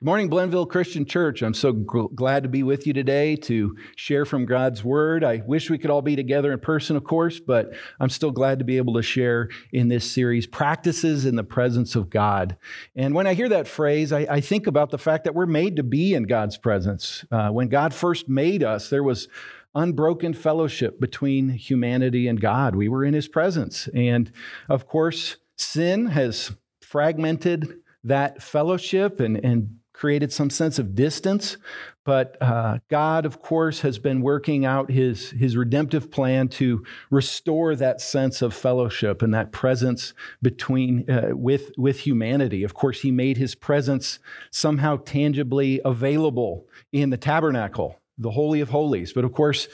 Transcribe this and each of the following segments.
Good morning, Glenville Christian Church. I'm so gl- glad to be with you today to share from God's Word. I wish we could all be together in person, of course, but I'm still glad to be able to share in this series, Practices in the Presence of God. And when I hear that phrase, I, I think about the fact that we're made to be in God's presence. Uh, when God first made us, there was unbroken fellowship between humanity and God. We were in His presence. And of course, sin has fragmented that fellowship and, and created some sense of distance. But uh, God, of course, has been working out his, his redemptive plan to restore that sense of fellowship and that presence between uh, with, with humanity. Of course, he made his presence somehow tangibly available in the tabernacle the Holy of Holies. But of course,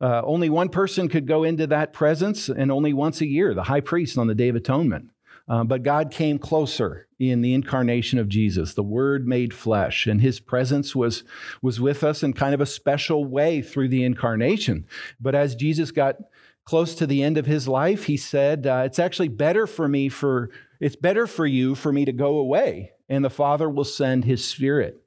uh, only one person could go into that presence, and only once a year, the high priest on the Day of Atonement. Uh, but God came closer in the incarnation of Jesus, the Word made flesh, and His presence was, was with us in kind of a special way through the incarnation. But as Jesus got close to the end of his life, he said, uh, "It's actually better for me for it's better for you for me to go away, and the Father will send His Spirit."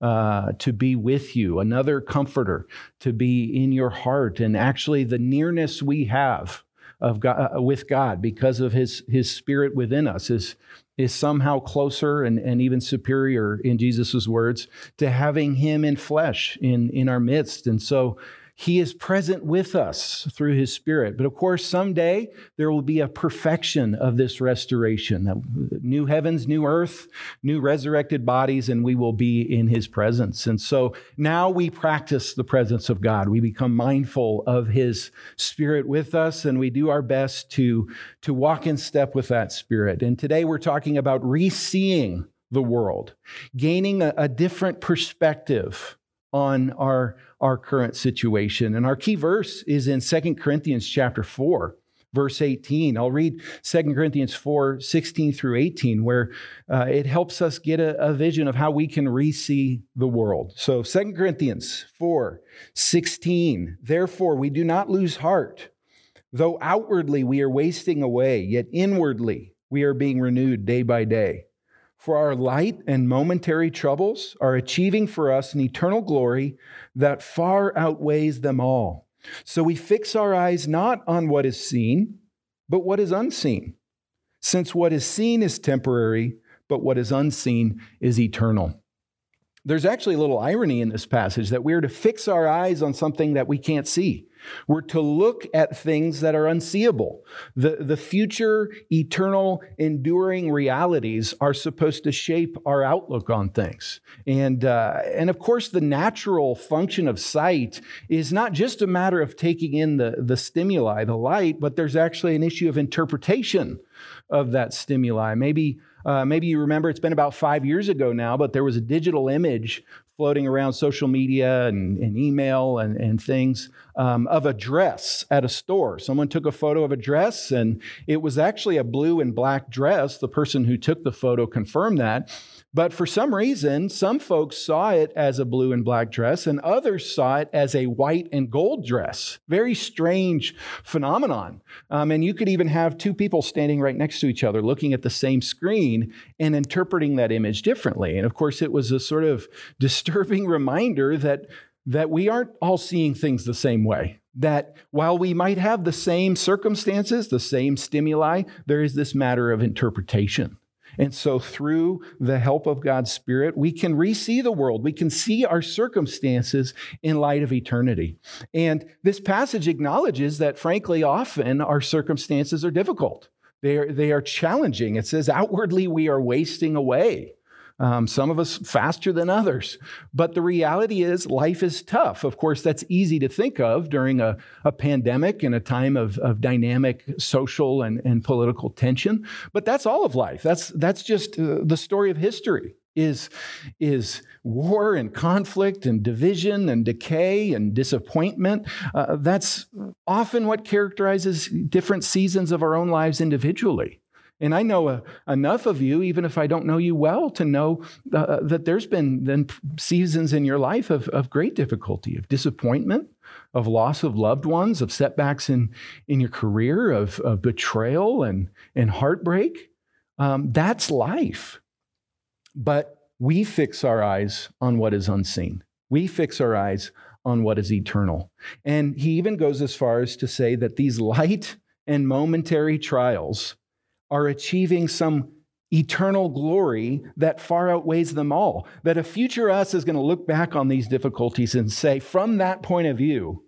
Uh, to be with you, another comforter to be in your heart. And actually, the nearness we have of God, uh, with God because of his, his spirit within us is, is somehow closer and, and even superior, in Jesus' words, to having him in flesh in, in our midst. And so he is present with us through His Spirit. But of course, someday there will be a perfection of this restoration new heavens, new earth, new resurrected bodies, and we will be in His presence. And so now we practice the presence of God. We become mindful of His Spirit with us, and we do our best to, to walk in step with that Spirit. And today we're talking about re seeing the world, gaining a, a different perspective on our, our current situation. And our key verse is in Second Corinthians chapter 4, verse 18. I'll read Second Corinthians 4, 16 through 18, where uh, it helps us get a, a vision of how we can re-see the world. So Second Corinthians 4, 16. Therefore, we do not lose heart. Though outwardly we are wasting away, yet inwardly we are being renewed day by day. For our light and momentary troubles are achieving for us an eternal glory that far outweighs them all. So we fix our eyes not on what is seen, but what is unseen. Since what is seen is temporary, but what is unseen is eternal. There's actually a little irony in this passage that we're to fix our eyes on something that we can't see. We're to look at things that are unseeable. The, the future, eternal, enduring realities are supposed to shape our outlook on things. And, uh, and of course, the natural function of sight is not just a matter of taking in the, the stimuli, the light, but there's actually an issue of interpretation of that stimuli. Maybe uh, maybe you remember it's been about five years ago now, but there was a digital image floating around social media and, and email and, and things um, of a dress at a store. Someone took a photo of a dress, and it was actually a blue and black dress. The person who took the photo confirmed that. But for some reason, some folks saw it as a blue and black dress, and others saw it as a white and gold dress. Very strange phenomenon. Um, and you could even have two people standing right next to each other looking at the same screen and interpreting that image differently. And of course, it was a sort of disturbing reminder that, that we aren't all seeing things the same way that while we might have the same circumstances, the same stimuli, there is this matter of interpretation. And so, through the help of God's Spirit, we can re see the world. We can see our circumstances in light of eternity. And this passage acknowledges that, frankly, often our circumstances are difficult. They are, they are challenging. It says, outwardly, we are wasting away. Um, some of us faster than others. But the reality is, life is tough. Of course, that's easy to think of during a, a pandemic and a time of, of dynamic social and, and political tension. But that's all of life. That's, that's just uh, the story of history. Is, is war and conflict and division and decay and disappointment. Uh, that's often what characterizes different seasons of our own lives individually. And I know uh, enough of you, even if I don't know you well, to know uh, uh, that there's been then seasons in your life of, of great difficulty, of disappointment, of loss of loved ones, of setbacks in, in your career, of, of betrayal and, and heartbreak. Um, that's life. But we fix our eyes on what is unseen. We fix our eyes on what is eternal. And he even goes as far as to say that these light and momentary trials are achieving some eternal glory that far outweighs them all. That a future us is going to look back on these difficulties and say, from that point of view,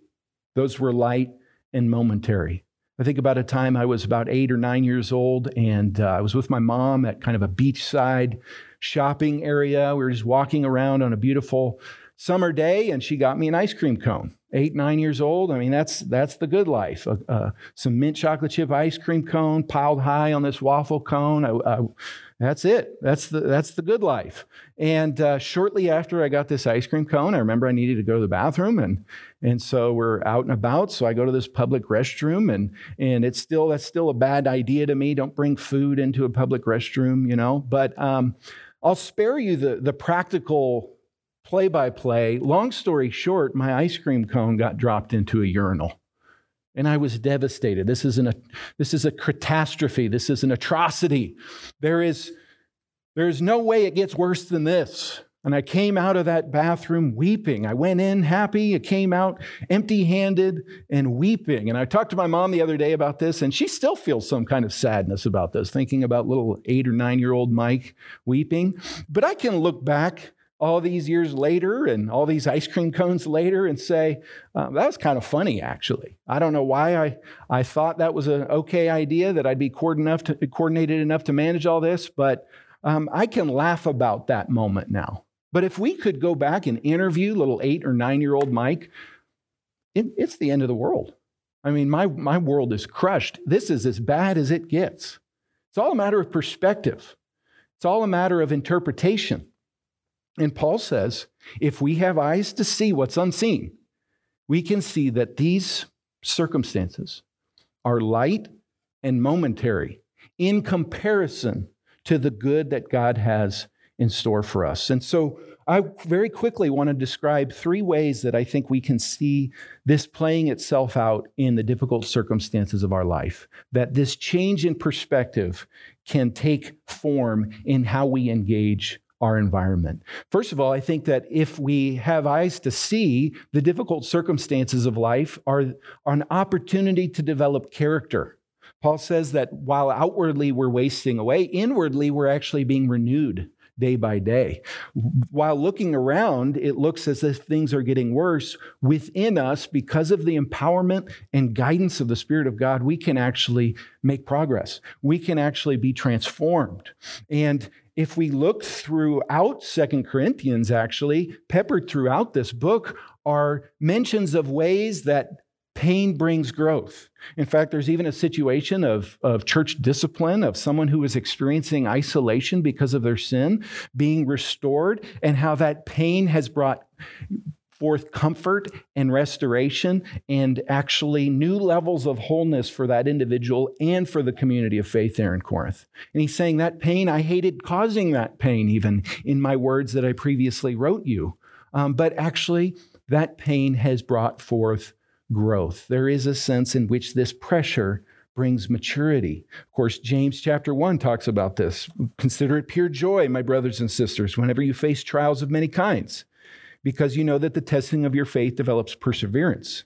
those were light and momentary. I think about a time I was about eight or nine years old, and uh, I was with my mom at kind of a beachside shopping area. We were just walking around on a beautiful summer day, and she got me an ice cream cone. Eight, nine years old. I mean, that's that's the good life. Uh, uh, some mint chocolate chip ice cream cone piled high on this waffle cone. I, I, that's it. That's the that's the good life. And uh, shortly after I got this ice cream cone, I remember I needed to go to the bathroom, and and so we're out and about. So I go to this public restroom, and and it's still that's still a bad idea to me. Don't bring food into a public restroom, you know. But um, I'll spare you the the practical play by play. Long story short, my ice cream cone got dropped into a urinal. And I was devastated. This is, an, this is a catastrophe. This is an atrocity. There is, there is no way it gets worse than this. And I came out of that bathroom weeping. I went in happy. I came out empty handed and weeping. And I talked to my mom the other day about this, and she still feels some kind of sadness about this, thinking about little eight or nine year old Mike weeping. But I can look back all these years later and all these ice cream cones later and say, uh, that was kind of funny, actually. I don't know why I, I thought that was an okay idea, that I'd be enough to, coordinated enough to manage all this, but um, I can laugh about that moment now. But if we could go back and interview little eight or nine year old Mike, it, it's the end of the world. I mean, my, my world is crushed. This is as bad as it gets. It's all a matter of perspective, it's all a matter of interpretation. And Paul says if we have eyes to see what's unseen, we can see that these circumstances are light and momentary in comparison to the good that God has in store for us. And so I very quickly want to describe three ways that I think we can see this playing itself out in the difficult circumstances of our life. That this change in perspective can take form in how we engage our environment. First of all, I think that if we have eyes to see, the difficult circumstances of life are, are an opportunity to develop character. Paul says that while outwardly we're wasting away, inwardly we're actually being renewed day by day. While looking around, it looks as if things are getting worse. Within us, because of the empowerment and guidance of the Spirit of God, we can actually make progress. We can actually be transformed. And if we look throughout Second Corinthians, actually, peppered throughout this book are mentions of ways that pain brings growth. In fact, there's even a situation of, of church discipline, of someone who is experiencing isolation because of their sin, being restored, and how that pain has brought forth comfort and restoration and actually new levels of wholeness for that individual and for the community of faith there in Corinth. And he's saying that pain, I hated causing that pain even in my words that I previously wrote you. Um, but actually, that pain has brought forth growth. There is a sense in which this pressure brings maturity. Of course, James chapter 1 talks about this. Consider it pure joy, my brothers and sisters, whenever you face trials of many kinds because you know that the testing of your faith develops perseverance.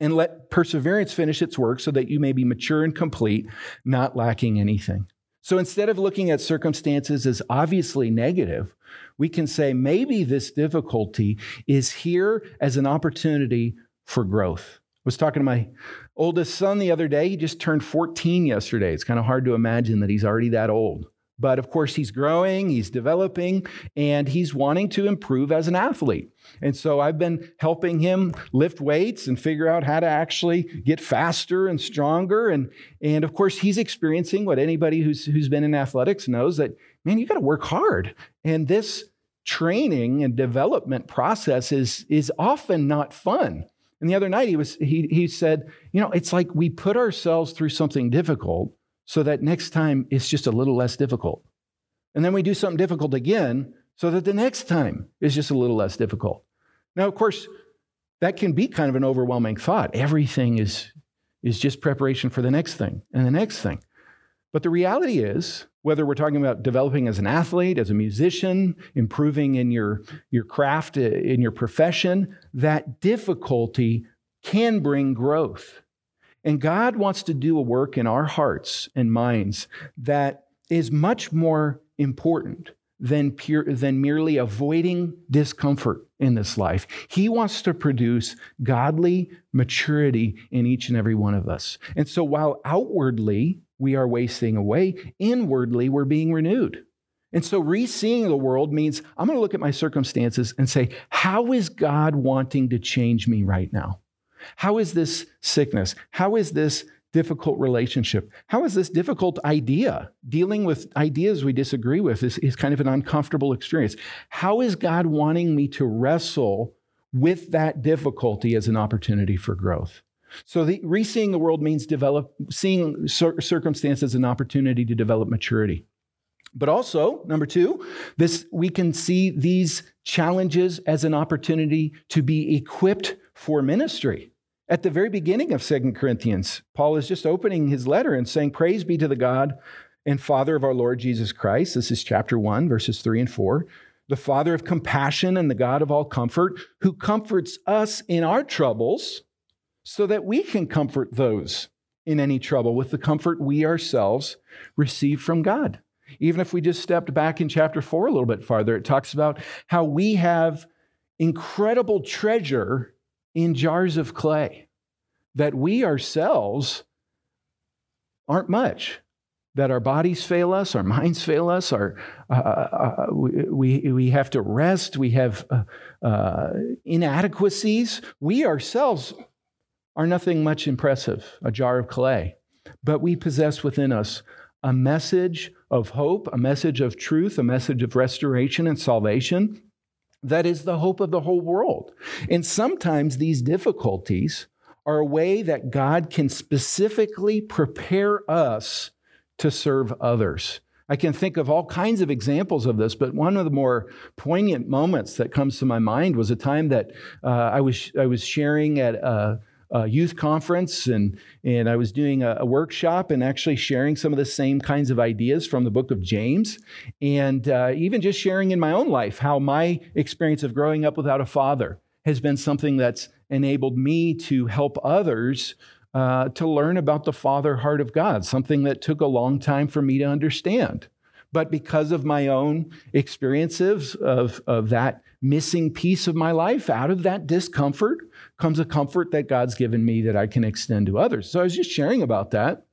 And let perseverance finish its work so that you may be mature and complete, not lacking anything. So instead of looking at circumstances as obviously negative, we can say maybe this difficulty is here as an opportunity for growth. I was talking to my oldest son the other day. He just turned 14 yesterday. It's kind of hard to imagine that he's already that old. But of course, he's growing, he's developing, and he's wanting to improve as an athlete. And so I've been helping him lift weights and figure out how to actually get faster and stronger. And, and of course, he's experiencing what anybody who's, who's been in athletics knows that, man, you got to work hard. And this training and development process is, is often not fun. And the other night he was he, he said, you know, it's like we put ourselves through something difficult so that next time it's just a little less difficult. And then we do something difficult again so that the next time is just a little less difficult. Now, of course, that can be kind of an overwhelming thought. Everything is, is just preparation for the next thing and the next thing. But the reality is, whether we're talking about developing as an athlete, as a musician, improving in your, your craft, in your profession, that difficulty can bring growth. And God wants to do a work in our hearts and minds that is much more important than, pure, than merely avoiding discomfort in this life. He wants to produce godly maturity in each and every one of us. And so while outwardly we are wasting away. Inwardly, we're being renewed. And so, re seeing the world means I'm going to look at my circumstances and say, how is God wanting to change me right now? How is this sickness? How is this difficult relationship? How is this difficult idea? Dealing with ideas we disagree with is, is kind of an uncomfortable experience. How is God wanting me to wrestle with that difficulty as an opportunity for growth? So, the, re-seeing the world means develop, seeing cir- circumstances an opportunity to develop maturity. But also, number two, this we can see these challenges as an opportunity to be equipped for ministry. At the very beginning of Second Corinthians, Paul is just opening his letter and saying, Praise be to the God and Father of our Lord Jesus Christ. This is chapter 1, verses 3 and 4. The Father of compassion and the God of all comfort, who comforts us in our troubles so that we can comfort those in any trouble with the comfort we ourselves receive from God. Even if we just stepped back in chapter 4 a little bit farther, it talks about how we have incredible treasure in jars of clay, that we ourselves aren't much, that our bodies fail us, our minds fail us, our, uh, uh, uh we, we have to rest, we have uh, uh inadequacies. We ourselves are nothing much impressive, a jar of clay. But we possess within us a message of hope, a message of truth, a message of restoration and salvation that is the hope of the whole world. And sometimes these difficulties are a way that God can specifically prepare us to serve others. I can think of all kinds of examples of this, but one of the more poignant moments that comes to my mind was a time that uh, I was I was sharing at a, a youth conference and, and I was doing a, a, workshop and actually sharing some of the same kinds of ideas from the book of James. And uh, even just sharing in my own life how my experience of growing up without a father has been something that's enabled me to help others uh, to learn about the father heart of God, something that took a long time for me to understand. But because of my own experiences of, of that missing piece of my life, out of that discomfort comes a comfort that God's given me that I can extend to others. So I was just sharing about that.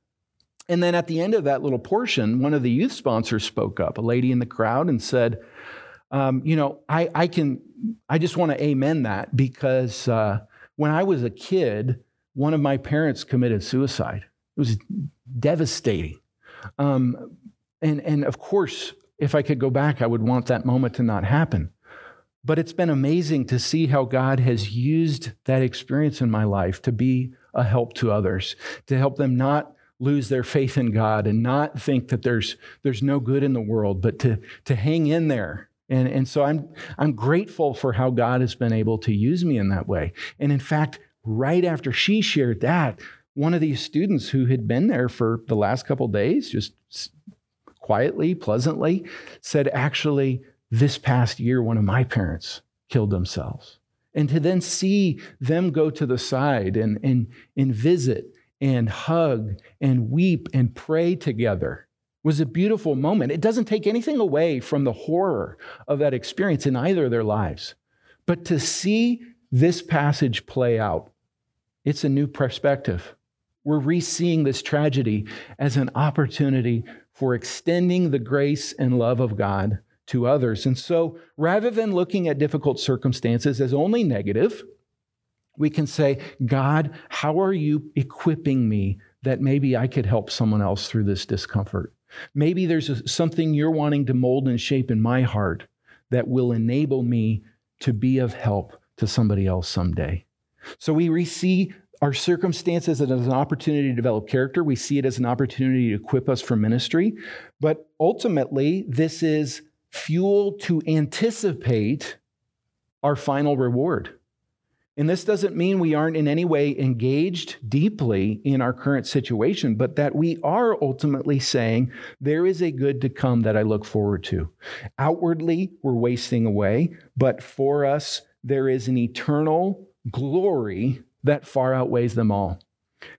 And then at the end of that little portion, one of the youth sponsors spoke up, a lady in the crowd, and said, um, You know, I, I can, I just want to amen that because uh, when I was a kid, one of my parents committed suicide. It was devastating. Um, and, and of course, if I could go back, I would want that moment to not happen. But it's been amazing to see how God has used that experience in my life to be a help to others, to help them not lose their faith in God and not think that there's, there's no good in the world, but to, to hang in there. And, and so I'm, I'm grateful for how God has been able to use me in that way. And in fact, right after she shared that, one of these students who had been there for the last couple days, just quietly, pleasantly, said, Actually, this past year, one of my parents killed themselves. And to then see them go to the side and, and, and visit and hug and weep and pray together was a beautiful moment. It doesn't take anything away from the horror of that experience in either of their lives. But to see this passage play out, it's a new perspective. We're re seeing this tragedy as an opportunity for extending the grace and love of God to others. And so rather than looking at difficult circumstances as only negative, we can say, God, how are you equipping me that maybe I could help someone else through this discomfort? Maybe there's a, something you're wanting to mold and shape in my heart that will enable me to be of help to somebody else someday. So we see our circumstances as an opportunity to develop character. We see it as an opportunity to equip us for ministry. But ultimately, this is fuel to anticipate our final reward. And this doesn't mean we aren't in any way engaged deeply in our current situation, but that we are ultimately saying, there is a good to come that I look forward to. Outwardly, we're wasting away, but for us, there is an eternal glory that far outweighs them all.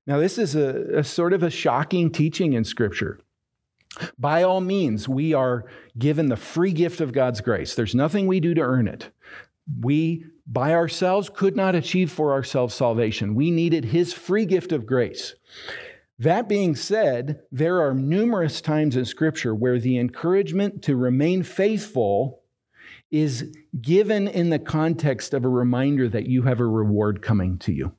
Now, this is a, a sort of a shocking teaching in Scripture. By all means, we are given the free gift of God's grace. There's nothing we do to earn it. We, by ourselves, could not achieve for ourselves salvation. We needed His free gift of grace. That being said, there are numerous times in Scripture where the encouragement to remain faithful is given in the context of a reminder that you have a reward coming to you.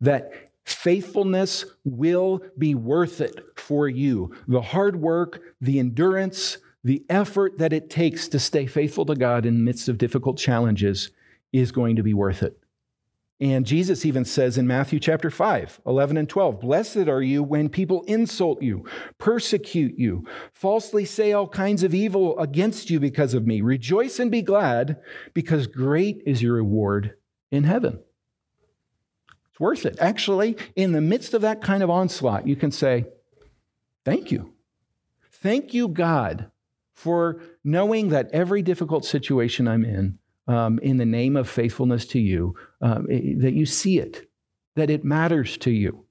That faithfulness will be worth it for you. The hard work, the endurance, the effort that it takes to stay faithful to God in the midst of difficult challenges is going to be worth it. And Jesus even says in Matthew chapter 5, 11 and 12, Blessed are you when people insult you, persecute you, falsely say all kinds of evil against you because of me. Rejoice and be glad, because great is your reward in heaven. It's worth it. Actually, in the midst of that kind of onslaught, you can say, Thank you. Thank you, God, for knowing that every difficult situation I'm in, um, in the name of faithfulness to you, um, that you see it, that it matters to you.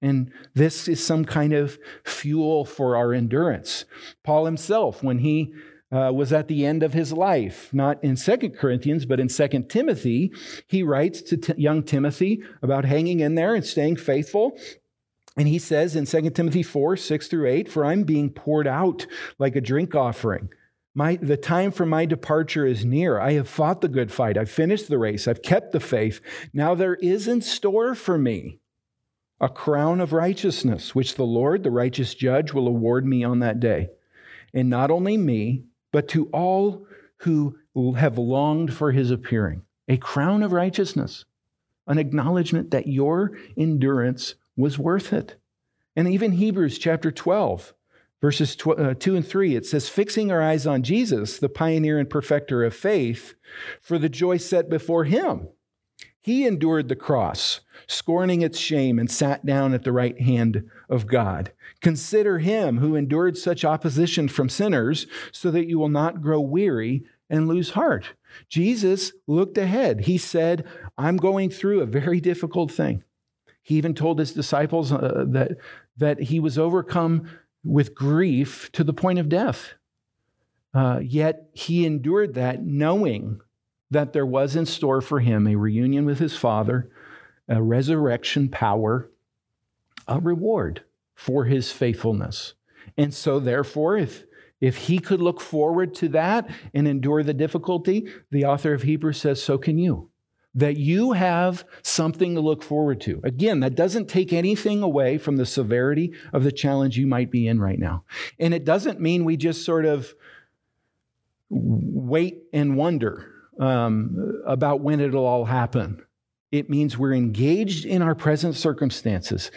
And this is some kind of fuel for our endurance. Paul himself, when he uh, was at the end of his life, not in Second Corinthians, but in Second Timothy, he writes to t- young Timothy about hanging in there and staying faithful. And he says in 2 Timothy 4 6 through 8, For I'm being poured out like a drink offering. My, the time for my departure is near. I have fought the good fight. I've finished the race. I've kept the faith. Now there is in store for me a crown of righteousness, which the Lord, the righteous judge, will award me on that day. And not only me, but to all who have longed for his appearing. A crown of righteousness, an acknowledgement that your endurance was worth it. And even Hebrews chapter 12, verses uh, 2 and 3, it says, Fixing our eyes on Jesus, the pioneer and perfecter of faith, for the joy set before him. He endured the cross, scorning its shame, and sat down at the right hand of God. Consider him who endured such opposition from sinners, so that you will not grow weary and lose heart. Jesus looked ahead. He said, I'm going through a very difficult thing. He even told his disciples uh, that, that he was overcome with grief to the point of death. Uh, yet he endured that knowing that there was in store for him a reunion with his Father, a resurrection power, a reward for his faithfulness. And so, therefore, if if he could look forward to that and endure the difficulty, the author of Hebrews says, so can you that you have something to look forward to. Again, that doesn't take anything away from the severity of the challenge you might be in right now. And it doesn't mean we just sort of wait and wonder um, about when it'll all happen. It means we're engaged in our present circumstances,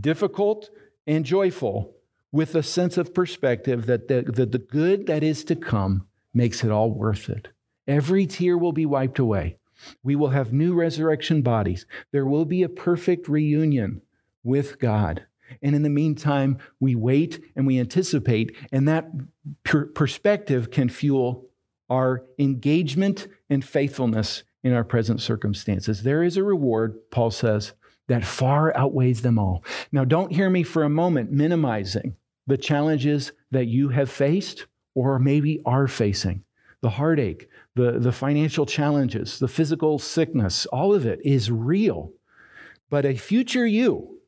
difficult and joyful, with a sense of perspective that the, the, the good that is to come makes it all worth it. Every tear will be wiped away. We will have new resurrection bodies. There will be a perfect reunion with God. And in the meantime, we wait and we anticipate, and that per- perspective can fuel our engagement and faithfulness in our present circumstances. There is a reward, Paul says, that far outweighs them all. Now, don't hear me for a moment minimizing the challenges that you have faced or maybe are facing the heartache, the, the financial challenges, the physical sickness, all of it is real. But a future you,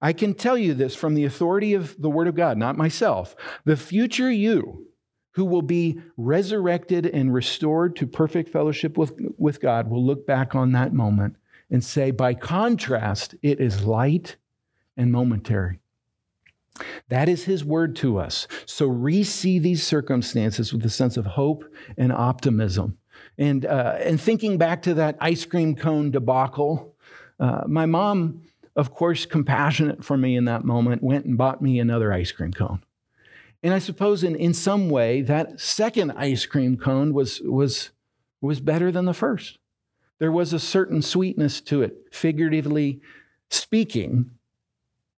I can tell you this from the authority of the Word of God, not myself. The future you who will be resurrected and restored to perfect fellowship with, with God will look back on that moment and say, by contrast, it is light and momentary. That is his word to us. So re see these circumstances with a sense of hope and optimism. And, uh, and thinking back to that ice cream cone debacle, uh, my mom, of course, compassionate for me in that moment, went and bought me another ice cream cone. And I suppose in, in some way, that second ice cream cone was, was, was better than the first. There was a certain sweetness to it, figuratively speaking,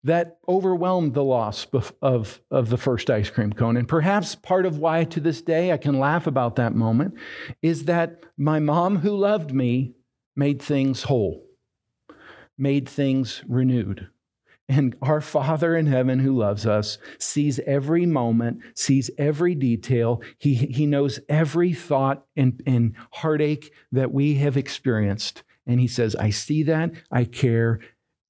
that overwhelmed the loss of, of the first ice cream cone. And perhaps part of why to this day I can laugh about that moment is that my mom, who loved me, made things whole, made things renewed. And our Father in heaven who loves us sees every moment, sees every detail. He, he knows every thought and, and heartache that we have experienced. And He says, I see that, I care.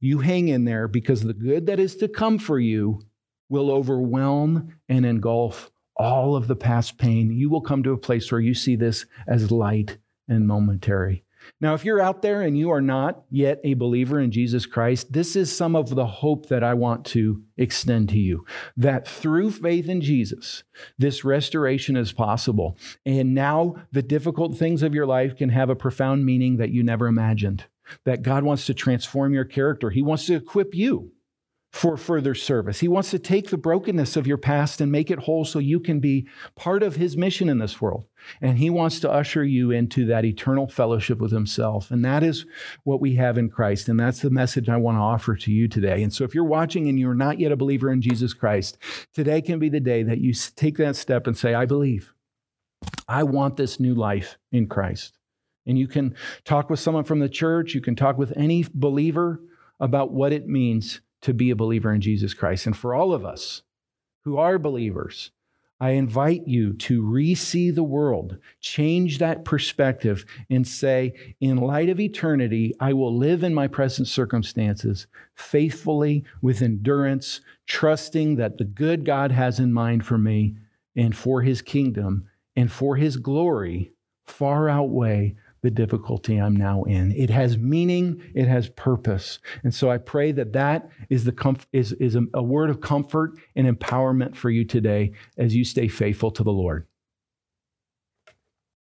You hang in there because the good that is to come for you will overwhelm and engulf all of the past pain. You will come to a place where you see this as light and momentary. Now, if you're out there and you are not yet a believer in Jesus Christ, this is some of the hope that I want to extend to you that through faith in Jesus, this restoration is possible. And now the difficult things of your life can have a profound meaning that you never imagined. That God wants to transform your character, He wants to equip you for further service. He wants to take the brokenness of your past and make it whole so you can be part of his mission in this world. And he wants to usher you into that eternal fellowship with himself. And that is what we have in Christ. And that's the message I want to offer to you today. And so if you're watching and you're not yet a believer in Jesus Christ, today can be the day that you take that step and say, I believe. I want this new life in Christ. And you can talk with someone from the church, you can talk with any believer about what it means to be a believer in Jesus Christ. And for all of us who are believers, I invite you to re see the world, change that perspective, and say, in light of eternity, I will live in my present circumstances faithfully, with endurance, trusting that the good God has in mind for me and for his kingdom and for his glory far outweigh the difficulty I'm now in. It has meaning, it has purpose. And so I pray that that is, the comf- is, is a, a word of comfort and empowerment for you today as you stay faithful to the Lord.